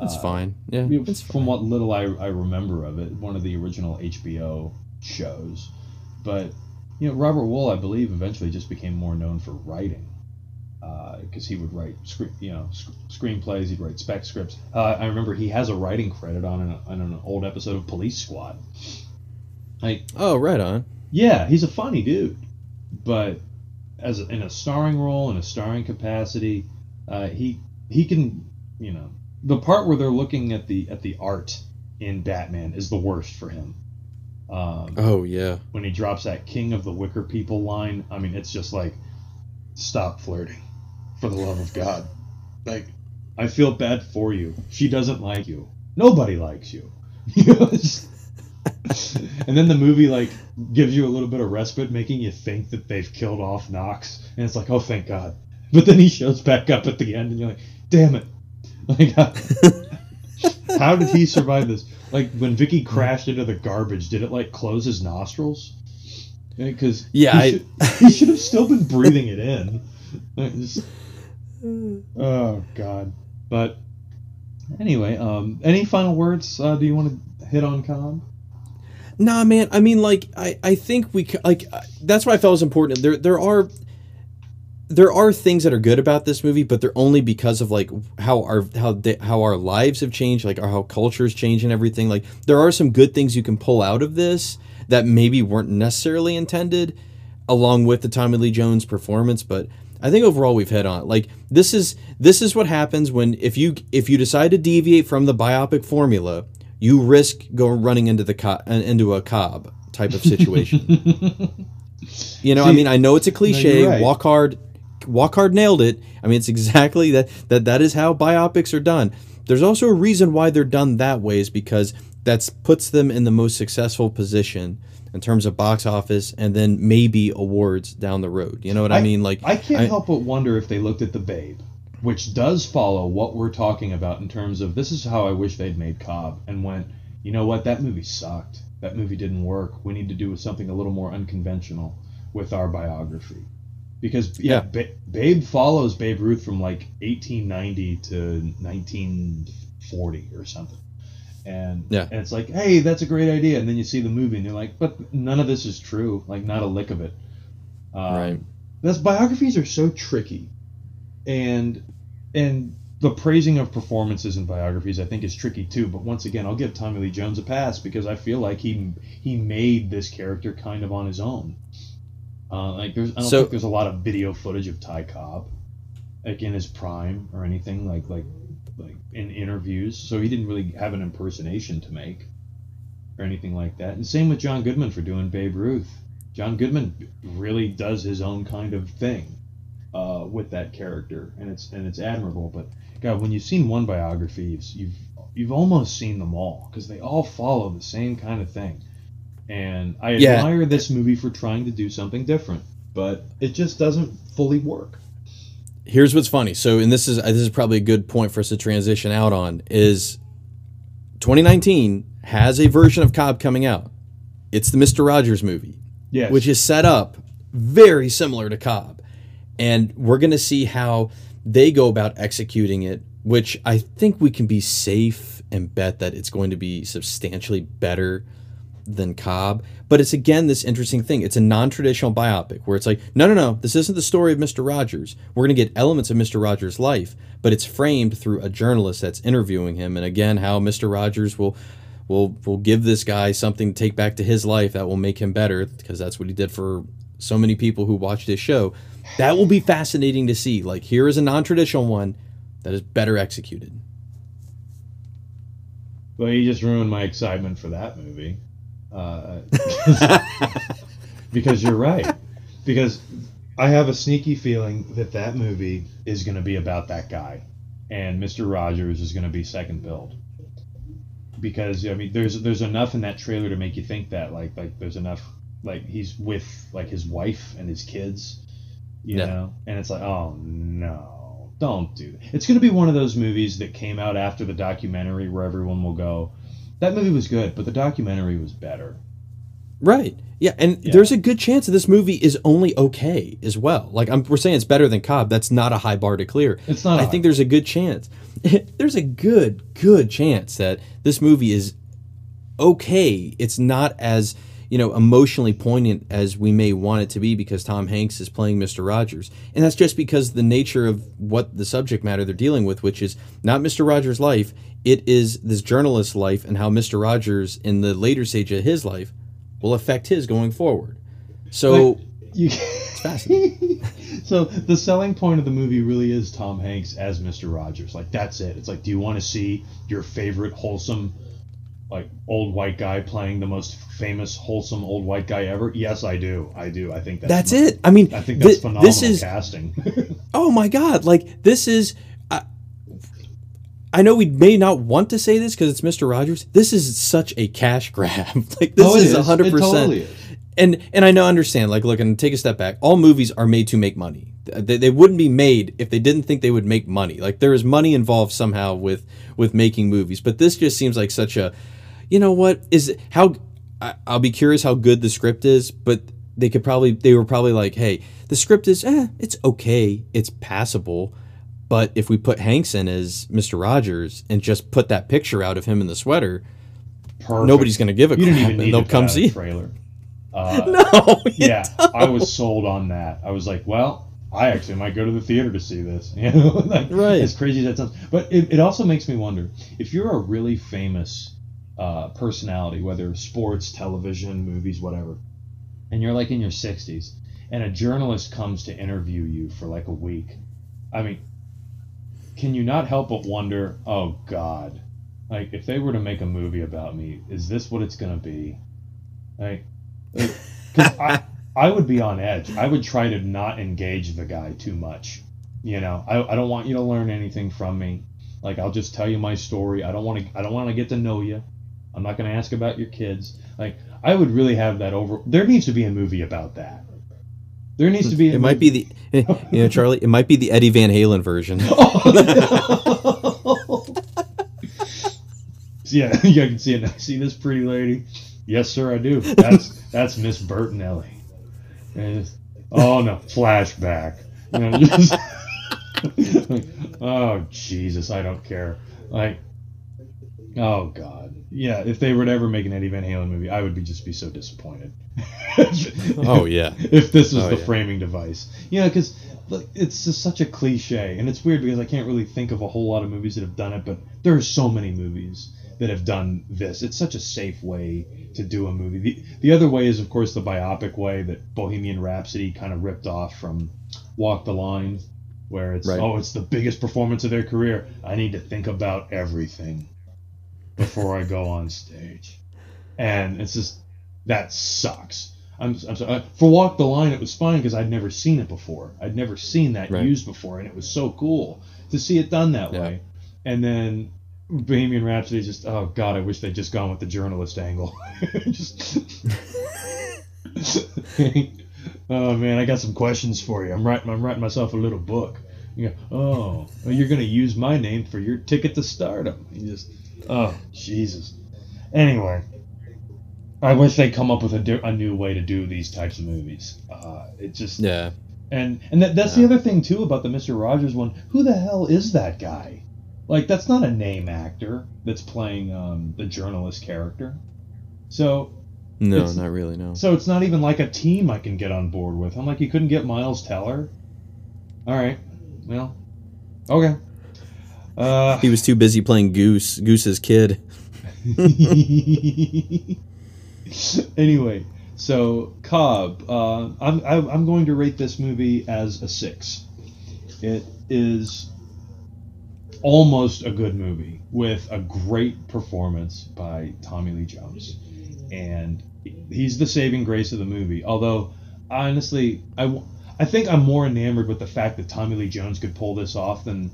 That's Uh, fine. Yeah, you know, it's from what little I, I remember of it, one of the original HBO shows. But you know, Robert Wuhl, I believe, eventually just became more known for writing, because he would write screen, you know, sc- screenplays. He'd write spec scripts. Uh, I remember he has a writing credit on an, on an old episode of Police Squad. Like, Oh, right on. yeah, he's a funny dude, but as a, in a starring role in a starring capacity, uh, he he can you know the part where they're looking at the at the art in Batman is the worst for him. Um, Oh yeah. when he drops that "King of the Wicker People" line, I mean, it's just like, stop flirting, for the love of God. Like, I feel bad for you. She doesn't like you. Nobody likes you. You know, it's- and then the movie like gives you a little bit of respite, making you think that they've killed off Knox, and it's like, oh, thank God. But then he shows back up at the end, and you're like, damn it. Like, how, how did he survive this? Like when Vicky crashed into the garbage, did it like close his nostrils? Because Yeah, he, I- should, he should have still been breathing it in. Just- oh God! But anyway, um, any final words? Uh, do you want to hit on Cobb? Nah, man. I mean, like, I, I think we like that's why I felt it was important. There there are there are things that are good about this movie, but they're only because of like how our how how our lives have changed, like our, how cultures change and everything. Like there are some good things you can pull out of this that maybe weren't necessarily intended, along with the Tommy Lee Jones performance. But I think overall we've hit on it. like this is this is what happens when if you if you decide to deviate from the biopic formula, you risk going running into the co- uh, into a Cobb type of situation. You know, I mean, I know it's a cliche. you're right. Walk hard, walk hard nailed it. I mean, it's exactly that. That that is how biopics are done. There's also a reason why they're done that way is because that's puts them in the most successful position in terms of box office and then maybe awards down the road. You know what I, mean? Like I can't I- help but wonder if they looked at the Babe, which does follow what we're talking about in terms of this is how I wish they'd made Cobb, and went, you know what, that movie sucked. That movie didn't work. We need to do something a little more unconventional with our biography. Because yeah, Yeah. ba- Babe follows Babe Ruth from like 1890 to 1940 or something. And, Yeah. and it's like, hey, that's a great idea. And then you see the movie and you're like, but none of this is true. Like, not a lick of it. Um, Right. Those biographies are so tricky, and and the praising of performances in biographies I think is tricky too. But once again, I'll give Tommy Lee Jones a pass because I feel like he he made this character kind of on his own. Uh, like there's I don't So- think there's a lot of video footage of Ty Cobb, like in his prime or anything like like like in interviews. So he didn't really have an impersonation to make or anything like that. And same with John Goodman for doing Babe Ruth. John Goodman really does his own kind of thing uh, with that character, and it's and it's admirable. But God, when you've seen one biography, you've you've, you've almost seen them all because they all follow the same kind of thing. And I Yeah. admire this movie for trying to do something different, but it just doesn't fully work. here's what's funny. So, and this is uh, this is probably a good point for us to transition out on is 2019 has a version of Cobb coming out. It's the Mister Rogers movie, Yes. which is set up very similar to Cobb, and we're gonna see how they go about executing it. Which I think we can be safe and bet that it's going to be substantially better than Cobb. But it's again this interesting thing. It's a non-traditional biopic where it's like, no, no, no, this isn't the story of Mr. Rogers. We're going to get elements of Mr. Rogers' life, but it's framed through a journalist that's interviewing him, and again, how Mr. Rogers will will will give this guy something to take back to his life that will make him better because that's what he did for so many people who watched his show. That will be fascinating to see. Like here is a non-traditional one that is better executed. Well, you just ruined my excitement for that movie. Uh, because you're right. because I have a sneaky feeling that that movie is going to be about that guy, and Mister Rogers is going to be second build. Because I mean, there's there's enough in that trailer to make you think that like like there's enough like he's with like his wife and his kids, you Yeah. know, and it's like oh no, don't do that. It's going to be one of those movies that came out after the documentary where everyone will go, that movie was good, but the documentary was better. Right. Yeah, and Yeah. there's a good chance that this movie is only okay as well. Like I'm, we're saying it's better than Cobb. That's not a high bar to clear. It's not. I think there's a good chance. there's a good, good chance that this movie is okay. It's not as you know emotionally poignant as we may want it to be because Tom Hanks is playing Mr. Rogers, and that's just because the nature of what the subject matter they're dealing with, which is not Mr. Rogers' life. It is this journalist's life and how Mr. Rogers, in the later stage of his life, will affect his going forward. So you, it's fascinating. so the selling point of the movie really is Tom Hanks as Mr. Rogers. Like that's it. It's like, do you want to see your favorite wholesome, like old white guy playing the most famous wholesome old white guy ever? Yes, I do. I do. I think that's That's phen- it. I mean, I think thi- that's phenomenal this is casting. oh my god like this is I, I know we may not want to say this because it's Mr. Rogers. This is such a cash grab. like this Oh, is a hundred percent. And and I know understand. Like look and take a step back. All movies are made to make money. They, they wouldn't be made if they didn't think they would make money. Like there is money involved somehow with with making movies. But this just seems like such a, you know what is how I, I'll be curious how good the script is. But they could probably they were probably like, hey, the script is eh, it's okay, it's passable. But if we put Hanks in as Mr. Rogers and just put that picture out of him in the sweater, Perfect. nobody's going to give a You crap, didn't even and they'll come see. trailer. Uh, No, yeah, I was sold on that. I was like, well, I actually might go to the theater to see this. You know, like, Right. As crazy as that sounds, but it, it also makes me wonder if you're a really famous uh, personality, whether sports, television, movies, whatever, and you're like in your 60s, and a journalist comes to interview you for like a week. I mean, can you not help but wonder, oh God, like if they were to make a movie about me, is this what it's gonna be? Like, because I I would be on edge. I would try to not engage the guy too much. You know, I, I don't want you to learn anything from me. Like I'll just tell you my story. I don't want to I don't want to get to know you. I'm not going to ask about your kids. Like I would really have that over. There needs to be a movie about that. There needs to be. A It might be the, you know, Charlie. It might be the Eddie Van Halen version. yeah, you can see it. See this pretty lady? Yes, sir, I do. That's that's Miss Bertinelli. And oh no, flashback. You know, just- like, oh Jesus, I don't care. Like, oh God, yeah. If they were to ever make an Eddie Van Halen movie, I would be just be so disappointed. Oh yeah, if this was Oh, the yeah. framing device. You know, because it's just such a cliche, and it's weird because I can't really think of a whole lot of movies that have done it, but there are so many movies that have done this. It's such a safe way to do a movie. The, the other way is, of course, the biopic way that Bohemian Rhapsody kind of ripped off from Walk the Line, where it's, Right. oh, it's the biggest performance of their career. I need to think about everything before I go on stage. And it's just, that sucks. I'm, I'm sorry. Uh, For Walk the Line, it was fine because I'd never seen it before. I'd never seen that Right. used before, and it was so cool to see it done that Yeah. way. And then Bohemian Rhapsody, just oh god, I wish they'd just gone with the journalist angle. just. oh man, I got some questions for you. I'm writing. I'm writing myself a little book. You go, oh, well, you're gonna use my name for your ticket to stardom. You just, oh Jesus. Anyway, I wish they'd come up with a, di- a new way to do these types of movies. Uh, it just yeah. and and that, that's the other thing too about the Mister Rogers one. Who the hell is that guy? Like that's not a name actor that's playing um, the journalist character. So No, not really. No. so it's not even like a team I can get on board with. I'm like you couldn't get Miles Teller. All right, well, okay. Uh, He was too busy playing Goose, Goose's kid. anyway, so Cobb, uh, I'm I- I'm going to rate this movie as a six. It is almost a good movie with a great performance by Tommy Lee Jones, and he's the saving grace of the movie. Although honestly, I I think I'm more enamored with the fact that Tommy Lee Jones could pull this off than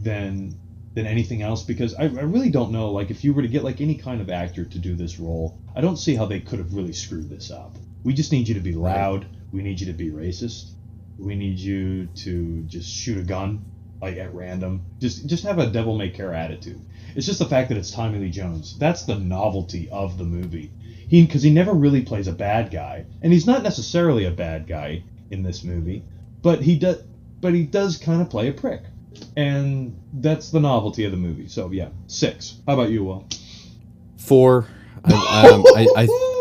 than than anything else because I, I really don't know like if you were to get like any kind of actor to do this role, I don't see how they could have really screwed this up. We just need you to be loud. We need you to be racist. We need you to just shoot a gun like at random. Just just have a devil may care attitude. It's just the fact that it's Tommy Lee Jones. That's the novelty of the movie. He because he never really plays a bad guy, and he's not necessarily a bad guy in this movie, but he does but he does kind of play a prick, and that's the novelty of the movie. So yeah, six. How about you, Will? Four. I, um, I, I,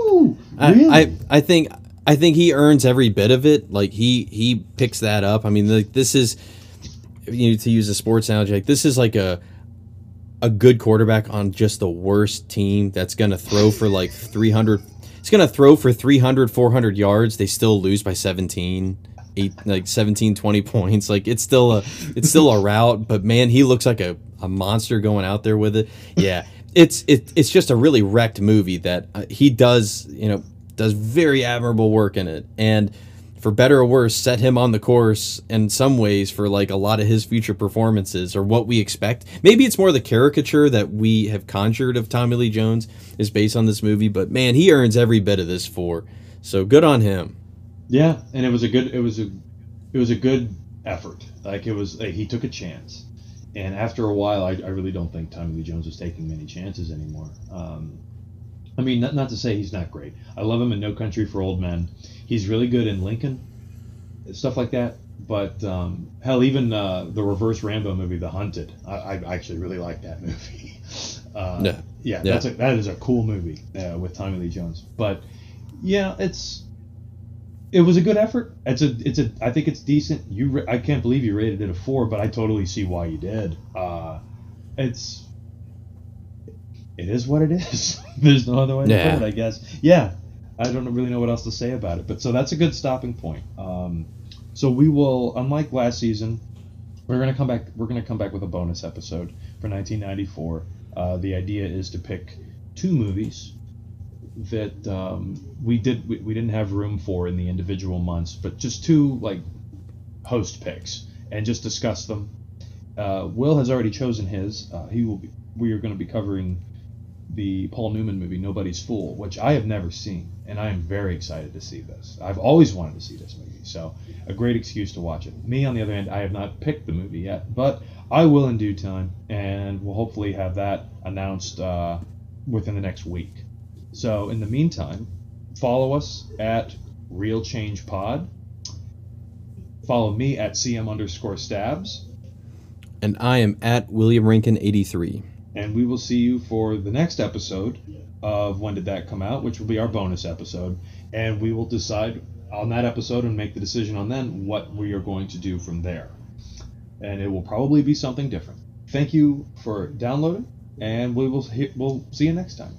Really? I, I, I think I think he earns every bit of it. Like he he picks that up. I mean, like this is you know, to use a sports analogy, like this is like a a good quarterback on just the worst team that's going to throw for like 300 it's going to throw for 300 400 yards they still lose by 17 eight like 17 20 points like it's still a it's still a route but man he looks like a, a monster going out there with it yeah it's it, it's just a really wrecked movie that uh, he does you know does very admirable work in it and for better or worse, set him on the course in some ways for like a lot of his future performances or what we expect. Maybe it's more the caricature that we have conjured of Tommy Lee Jones is based on this movie, but man, he earns every bit of this for. So good on him. Yeah, and it was a good it was a it was a good effort. Like it was like, he took a chance. And after a while, I, I really don't think Tommy Lee Jones is taking many chances anymore. Um, I mean, not, not to say he's not great. I love him in No Country for Old Men. He's really good in Lincoln, stuff like that. But um, hell, even uh, the reverse Rambo movie, The Hunted, I, I actually really like that movie. Uh, Yeah. yeah, Yeah. that's a, that is a cool movie uh, with Tommy Lee Jones. But yeah, it's it was a good effort. It's a it's a I think it's decent. You ra- I can't believe you rated it a four, but I totally see why you did. Uh, it's it is what it is. There's no other way to Yeah. put it, I guess. Yeah, I don't really know what else to say about it. But so that's a good stopping point. Um, so we will, unlike last season, we're gonna come back. We're gonna come back with a bonus episode for 1994. Uh, the idea is to pick two movies that um, we did we, we didn't have room for in the individual months, but just two like host picks and just discuss them. Uh, Will has already chosen his. Uh, he will be. We are going to be covering the Paul Newman movie Nobody's Fool, which I have never seen, and I am very excited to see this. I've always wanted to see this movie, so a great excuse to watch it. Me, on the other hand, I have not picked the movie yet, but I will in due time, and we'll hopefully have that announced uh, within the next week. So in the meantime, follow us at Real Change Pod. Follow me at CM underscore stabs. And I am at William Rankin 83. And we will see you for the next episode of When Did That Come Out, which will be our bonus episode. And we will decide on that episode and make the decision on then what we are going to do from there. And it will probably be something different. Thank you for downloading, and we will we'll see you next time.